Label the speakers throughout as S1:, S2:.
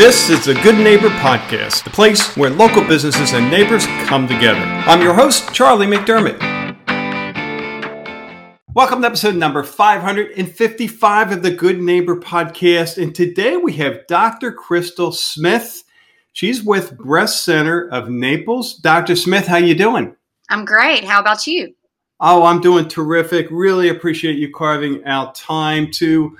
S1: This is the Good Neighbor Podcast, the place where local businesses and neighbors come together. I'm your host, Charlie McDermott. Welcome to episode number 555 of the Good Neighbor Podcast. And today we have Dr. Crystal Smith. She's with Breast Center of Naples. Dr. Smith, how you doing?
S2: I'm great. How about you?
S1: Oh, I'm doing terrific. Really appreciate you carving out time to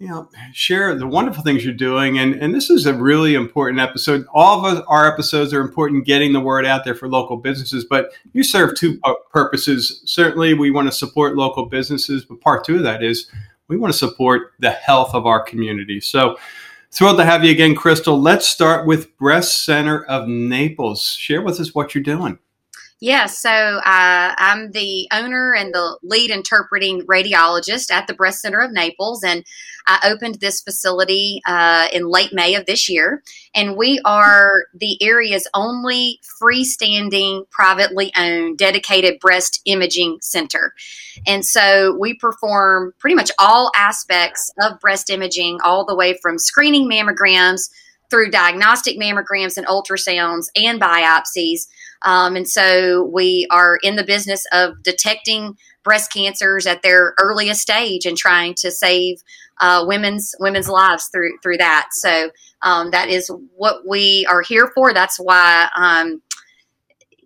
S1: you know, share the wonderful things you're doing. And, and this is a really important episode. All of our episodes are important getting the word out there for local businesses, but you serve two purposes. Certainly, we want to support local businesses, but part two of that is we want to support the health of our community. So, thrilled to have you again, Crystal. Let's start with Breast Center of Naples. Share with us what you're doing.
S2: Yeah, so uh, I'm the owner and the lead interpreting radiologist at the Breast Center of Naples, and I opened this facility uh, in late May of this year. And we are the area's only freestanding, privately owned, dedicated breast imaging center. And so we perform pretty much all aspects of breast imaging, all the way from screening mammograms through diagnostic mammograms and ultrasounds and biopsies um, and so we are in the business of detecting breast cancers at their earliest stage and trying to save uh, women's women's lives through through that. So um, that is what we are here for. That's why. Um,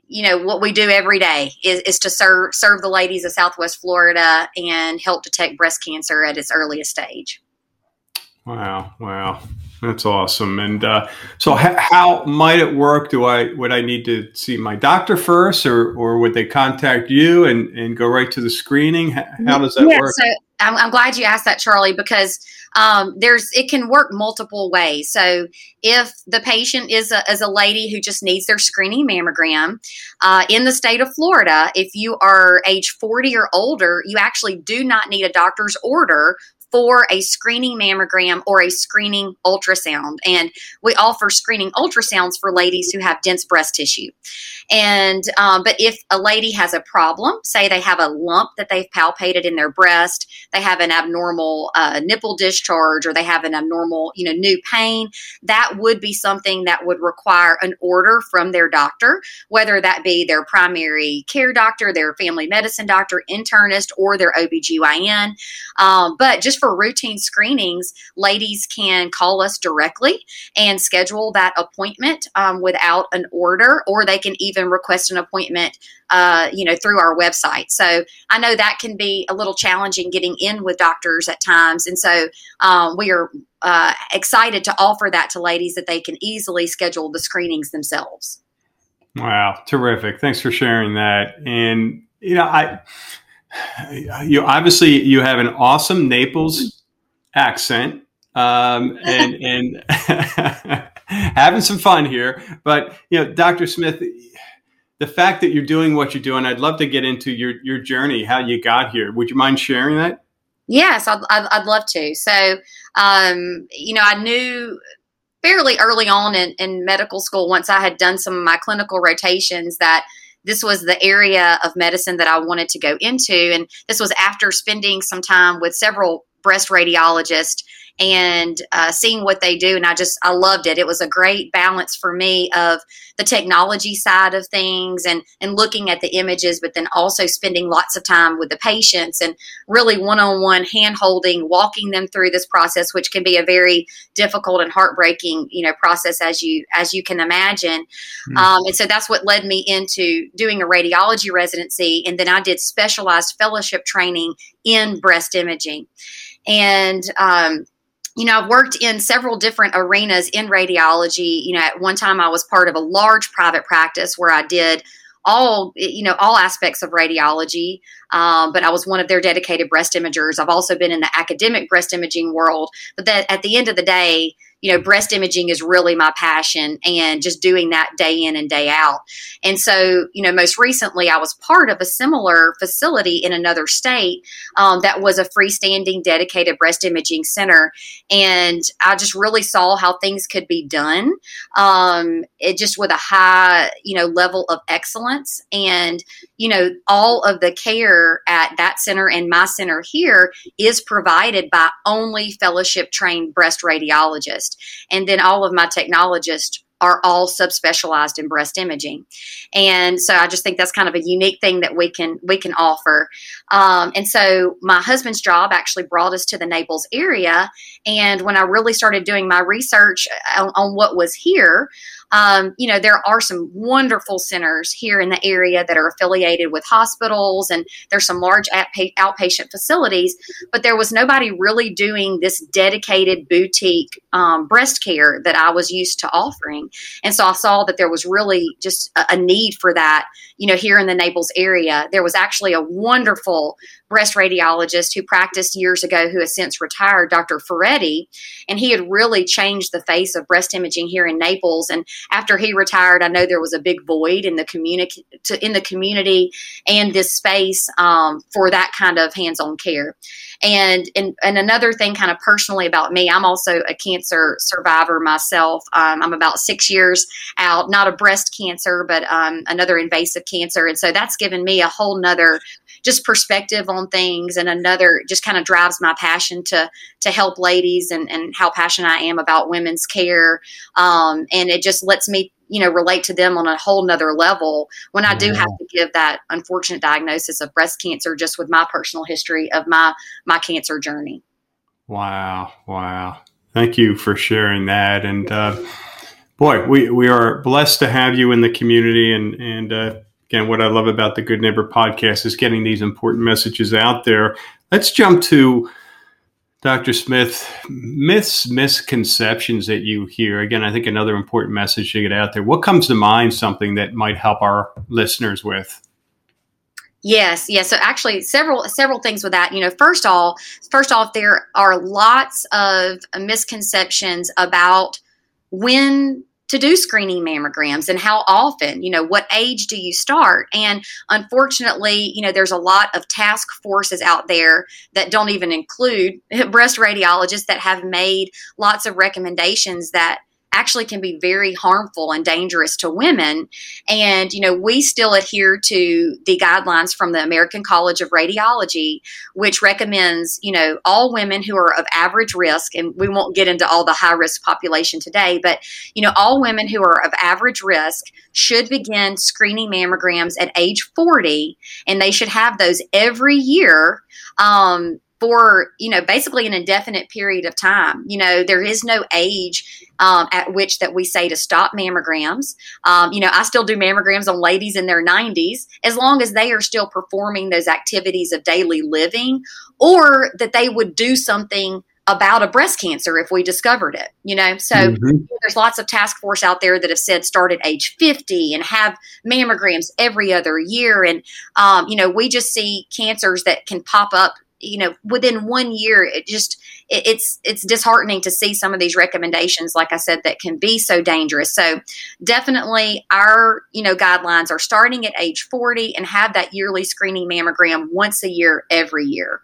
S2: you know what we do every day is, is to serve serve the ladies of Southwest Florida and help detect breast cancer at its earliest stage.
S1: Wow! Wow! That's awesome. And uh, so, h- how might it work? Do I would I need to see my doctor first, or or would they contact you and, and go right to the screening? How does that yeah, work?
S2: So I'm, I'm, glad you asked that, Charlie, because um, there's it can work multiple ways. So if the patient is a, is a lady who just needs their screening mammogram uh, in the state of Florida, if you are age 40 or older, you actually do not need a doctor's order for a screening mammogram or a screening ultrasound. And we offer screening ultrasounds for ladies who have dense breast tissue. And, um, but if a lady has a problem, say they have a lump that they've palpated in their breast, they have an abnormal uh, nipple discharge, or they have an abnormal, you know, new pain, that would be something that would require an order from their doctor, whether that be their primary care doctor, their family medicine doctor, internist, or their OBGYN. Um, but just for routine screenings, ladies can call us directly and schedule that appointment um, without an order, or they can even request an appointment, uh, you know, through our website. So I know that can be a little challenging getting in with doctors at times, and so um, we are uh, excited to offer that to ladies that they can easily schedule the screenings themselves.
S1: Wow, terrific! Thanks for sharing that. And you know, I you obviously you have an awesome Naples accent um, and and having some fun here. But you know, Dr. Smith, the fact that you're doing what you're doing, I'd love to get into your your journey, how you got here. Would you mind sharing that?
S2: Yes, I'd, I'd, I'd love to. So, um, you know, I knew fairly early on in, in medical school, once I had done some of my clinical rotations, that this was the area of medicine that I wanted to go into. And this was after spending some time with several breast radiologists and uh, seeing what they do and i just i loved it. It was a great balance for me of the technology side of things and and looking at the images but then also spending lots of time with the patients and really one-on-one hand holding walking them through this process which can be a very difficult and heartbreaking you know process as you as you can imagine. Mm-hmm. um, and so that's what led me into doing a radiology residency and then i did specialized fellowship training in breast imaging. And um, you know, I've worked in several different arenas in radiology. You know, at one time I was part of a large private practice where I did all you know all aspects of radiology um, but i was one of their dedicated breast imagers i've also been in the academic breast imaging world but that at the end of the day you know, breast imaging is really my passion and just doing that day in and day out. And so, you know, most recently I was part of a similar facility in another state um, that was a freestanding dedicated breast imaging center. And I just really saw how things could be done. Um, it just with a high, you know, level of excellence. And, you know, all of the care at that center and my center here is provided by only fellowship trained breast radiologists. And then all of my technologists are all subspecialized in breast imaging. And so i just think that's kind of a unique thing that we can we can offer. Um, and so my husband's job actually brought us to the naples area. And when i really started doing my research on, on what was here um, you know, there are some wonderful centers here in the area that are affiliated with hospitals, and there's some large outpatient facilities, but there was nobody really doing this dedicated boutique um, breast care that I was used to offering. And so I saw that there was really just a, a need for that, you know, here in the Naples area. There was actually a wonderful breast radiologist who practiced years ago who has since retired, Dr. Ferretti, and he had really changed the face of breast imaging here in Naples. And after he retired, I know there was a big void in the community in the community and this space um, for that kind of hands-on care. And, and and another thing, kind of personally about me, I'm also a cancer survivor myself. Um, I'm about six years out, not a breast cancer, but um, another invasive cancer, and so that's given me a whole nother just perspective on things and another just kind of drives my passion to to help ladies and, and how passionate I am about women's care. Um, and it just lets me you know relate to them on a whole nother level when i do have to give that unfortunate diagnosis of breast cancer just with my personal history of my my cancer journey.
S1: Wow wow. Thank you for sharing that and uh, boy we, we are blessed to have you in the community and and uh, again, what I love about the Good Neighbor podcast is getting these important messages out there. Let's jump to Dr. Smith, myths, misconceptions that you hear. Again, I think another important message to get out there. What comes to mind, something that might help our listeners with?
S2: Yes, yes. So actually, several several things with that. You know, first all, first off, there are lots of misconceptions about when to do screening mammograms and how often, you know, what age do you start? And unfortunately, you know, there's a lot of task forces out there that don't even include breast radiologists that have made lots of recommendations that actually can be very harmful and dangerous to women. And, you know, we still adhere to the guidelines from the American College of Radiology, which recommends, you know, all women who are of average risk, and we won't get into all the high risk population today, but, you know, all women who are of average risk should begin screening mammograms at age 40, and they should have those every year. Um, for you know basically an indefinite period of time. You know there is no age um, at which that we say to stop mammograms. Um, you know i still do mammograms on ladies in their 90s as long as they are still performing those activities of daily living or that they would do something about a breast cancer if we discovered it you know? So mm-hmm. there's lots of task force out there that have said start at age 50 and have mammograms every other year. And um, you know we just see cancers that can pop up you know within one year it just it, it's it's disheartening to see some of these recommendations like i said that can be so dangerous. So definitely our you know guidelines are starting at age 40 and have that yearly screening mammogram once a year every year.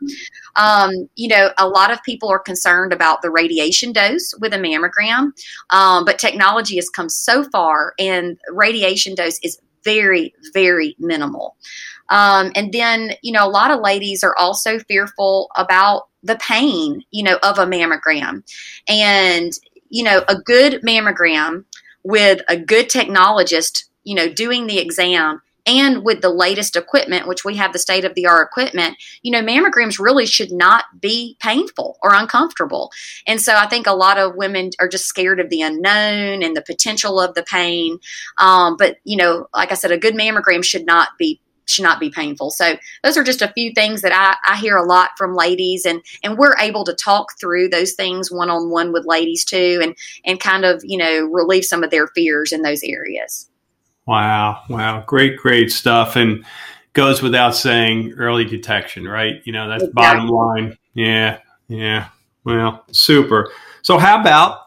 S2: Um, you know a lot of people are concerned about the radiation dose with a mammogram um, but technology has come so far and radiation dose is very very minimal um, and then, you know, a lot of ladies are also fearful about the pain, you know, of a mammogram. And, you know, a good mammogram with a good technologist, you know, doing the exam and with the latest equipment, which we have the state of the art equipment, you know, mammograms really should not be painful or uncomfortable. And so I think a lot of women are just scared of the unknown and the potential of the pain. Um, but, you know, like I said, a good mammogram should not be should not be painful. So those are just a few things that I, I hear a lot from ladies and, and we're able to talk through those things one on one with ladies too and, and kind of, you know, relieve some of their fears in those areas.
S1: Wow. Wow. Great, great stuff. And goes without saying early detection, right? You know, that's exactly. bottom line. Yeah. Yeah. Well, super. So how about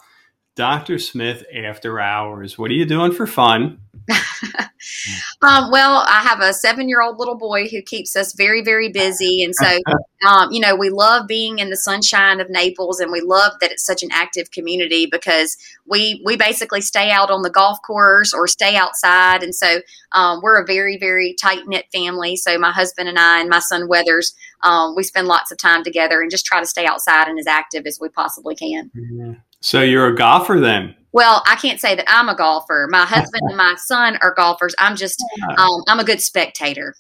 S1: Dr. Smith after hours? What are you doing for fun?
S2: um, well, I have a seven year old little boy who keeps us very, very busy. And so, um, you know, we love being in the sunshine of Naples and we love that it's such an active community because we, we basically stay out on the golf course or stay outside. And so um, we're a very, very tight knit family. So my husband and I and my son Weathers, um, we spend lots of time together and just try to stay outside and as active as we possibly can.
S1: So you're a golfer then?
S2: Well, I can't say that I'm a golfer. My husband and my son are golfers. I'm just, um, I'm a good spectator.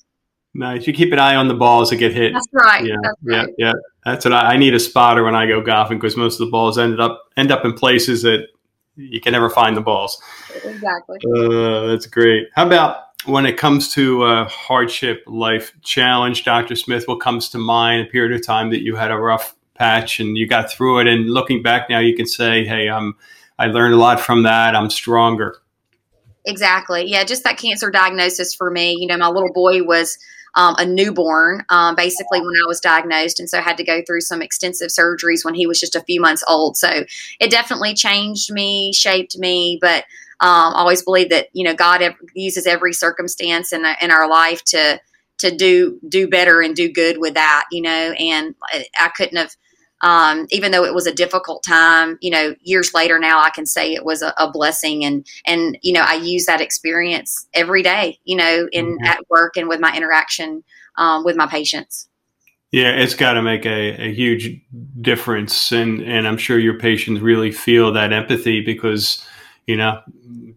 S1: Nice. You keep an eye on the balls that get hit.
S2: That's right.
S1: Yeah,
S2: That's
S1: yeah,
S2: right.
S1: yeah. That's what I, I need a spotter when I go golfing because most of the balls ended up end up in places that you can never find the balls.
S2: Exactly.
S1: Uh, that's great. How about when it comes to a hardship life challenge, Dr. Smith? What comes to mind? A period of time that you had a rough patch and you got through it, and looking back now, you can say, "Hey, I'm I learned a lot from that. I'm stronger."
S2: Exactly. Yeah, just that cancer diagnosis for me. You know, my little boy was um, a newborn um, basically when I was diagnosed, and so I had to go through some extensive surgeries when he was just a few months old. So it definitely changed me, shaped me, but um, I always believe that you know God uses every circumstance in in our life to to do do better and do good with that. You know, and I, couldn't have. Um, even though it was a difficult time, you know, years later now I can say it was a, a blessing, and and you know I use that experience every day, you know, in
S1: Mhm.
S2: at work and with my interaction um, with my patients.
S1: Yeah, it's got to make a, a huge difference, and and I'm sure your patients really feel that empathy because you know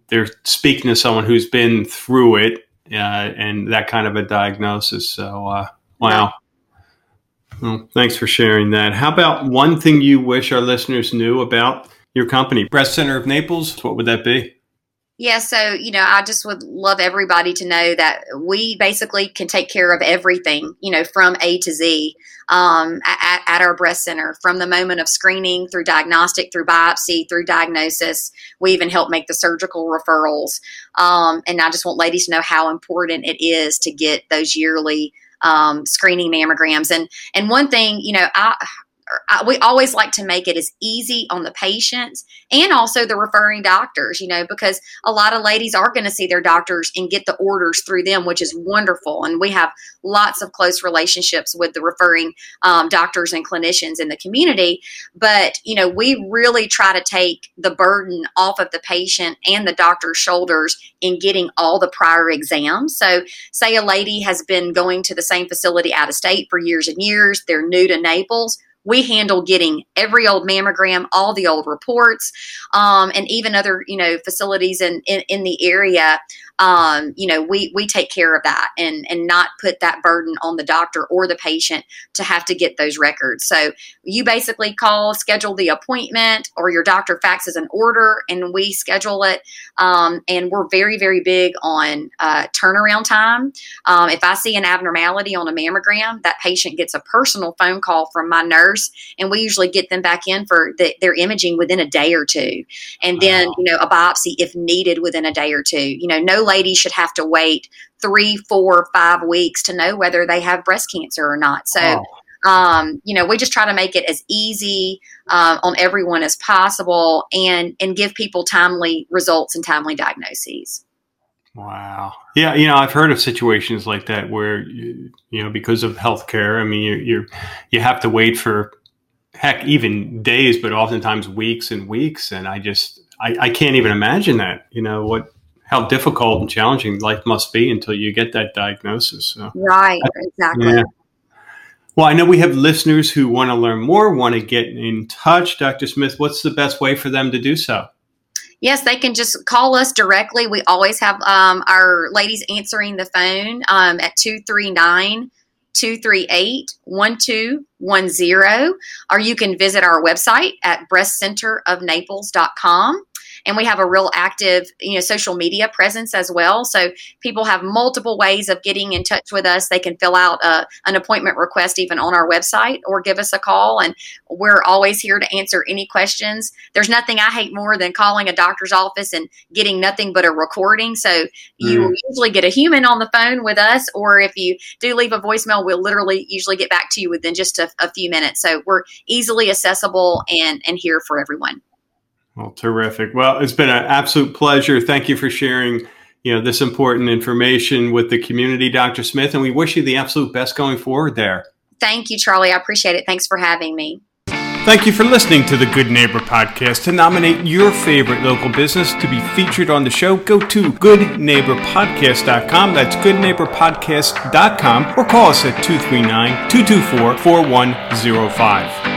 S1: they're speaking to someone who's been through it and that kind of a diagnosis. So, uh, wow. Well, thanks for sharing that. How about one thing you wish our listeners knew about your company, Breast Center of Naples? What would that be?
S2: Yeah, so you know, I just would love everybody to know that we basically can take care of everything, you know, from A to Z um, at, at our breast center, from the moment of screening through diagnostic, through biopsy, through diagnosis. We even help make the surgical referrals. Um, and I just want ladies to know how important it is to get those yearly um, screening mammograms. And and one thing, you know, I, I we always like to make it as easy on the patients and also the referring doctors, you know, because a lot of ladies are going to see their doctors and get the orders through them, which is wonderful. And we have lots of close relationships with the referring um, doctors and clinicians in the community. But, you know, we really try to take the burden off of the patient and the doctor's shoulders in getting all the prior exams. So, say a lady has been going to the same facility out of state for years and years, they're new to Naples we handle getting every old mammogram, all the old reports, um, and even other you know facilities in in, in the area. Um, you know, we we take care of that and and not put that burden on the doctor or the patient to have to get those records. So you basically call, schedule the appointment, or your doctor faxes an order, and we schedule it. Um, and we're very very big on uh, turnaround time. Um, if I see an abnormality on a mammogram, that patient gets a personal phone call from my nurse, and we usually get them back in for the, their imaging within a day or two, and then
S1: Wow.
S2: you know a biopsy if needed within a day or two. You know, no lady should have to wait three, four, five weeks to know whether they have breast cancer or not. So.
S1: Oh,
S2: Um, you know, we just try to make it as easy um, on everyone as possible, and and give people timely results and timely diagnoses.
S1: Wow. Yeah, you know, I've heard of situations like that where you, you know because of healthcare. I mean, you you you have to wait for heck even days, but oftentimes weeks and weeks. And I just I, I can't even imagine that. You know what how difficult and challenging life must be until you get that diagnosis. So.
S2: Right. Exactly.
S1: Yeah. Well, I know we have listeners who want to learn more, want to get in touch. Dr. Smith, what's the best way for them to do so?
S2: Yes, they can just call us directly. We always have um, our ladies answering the phone um, at 239 238 1210. Or you can visit our website at breastcenterofnaples.com. And we have a real active, you know, social media presence as well. So people have multiple ways of getting in touch with us. They can fill out a, an appointment request even on our website or give us a call. And we're always here to answer any questions. There's nothing I hate more than calling a doctor's office and getting nothing but a recording. So you
S1: Mm.
S2: usually get a human on the phone with us, or if you do leave a voicemail, we'll literally usually get back to you within just a, a few minutes. So we're easily accessible and and here for everyone.
S1: Well, terrific. Well, it's been an absolute pleasure. Thank you for sharing, you know this important information with the community, Dr. Smith, and we wish you the absolute best going forward there.
S2: Thank you, Charlie. I appreciate it. Thanks for having me.
S1: Thank you for listening to the Good Neighbor Podcast. To nominate your favorite local business to be featured on the show, go to goodneighborpodcast.com. That's goodneighborpodcast.com or call us at 239 224 4105.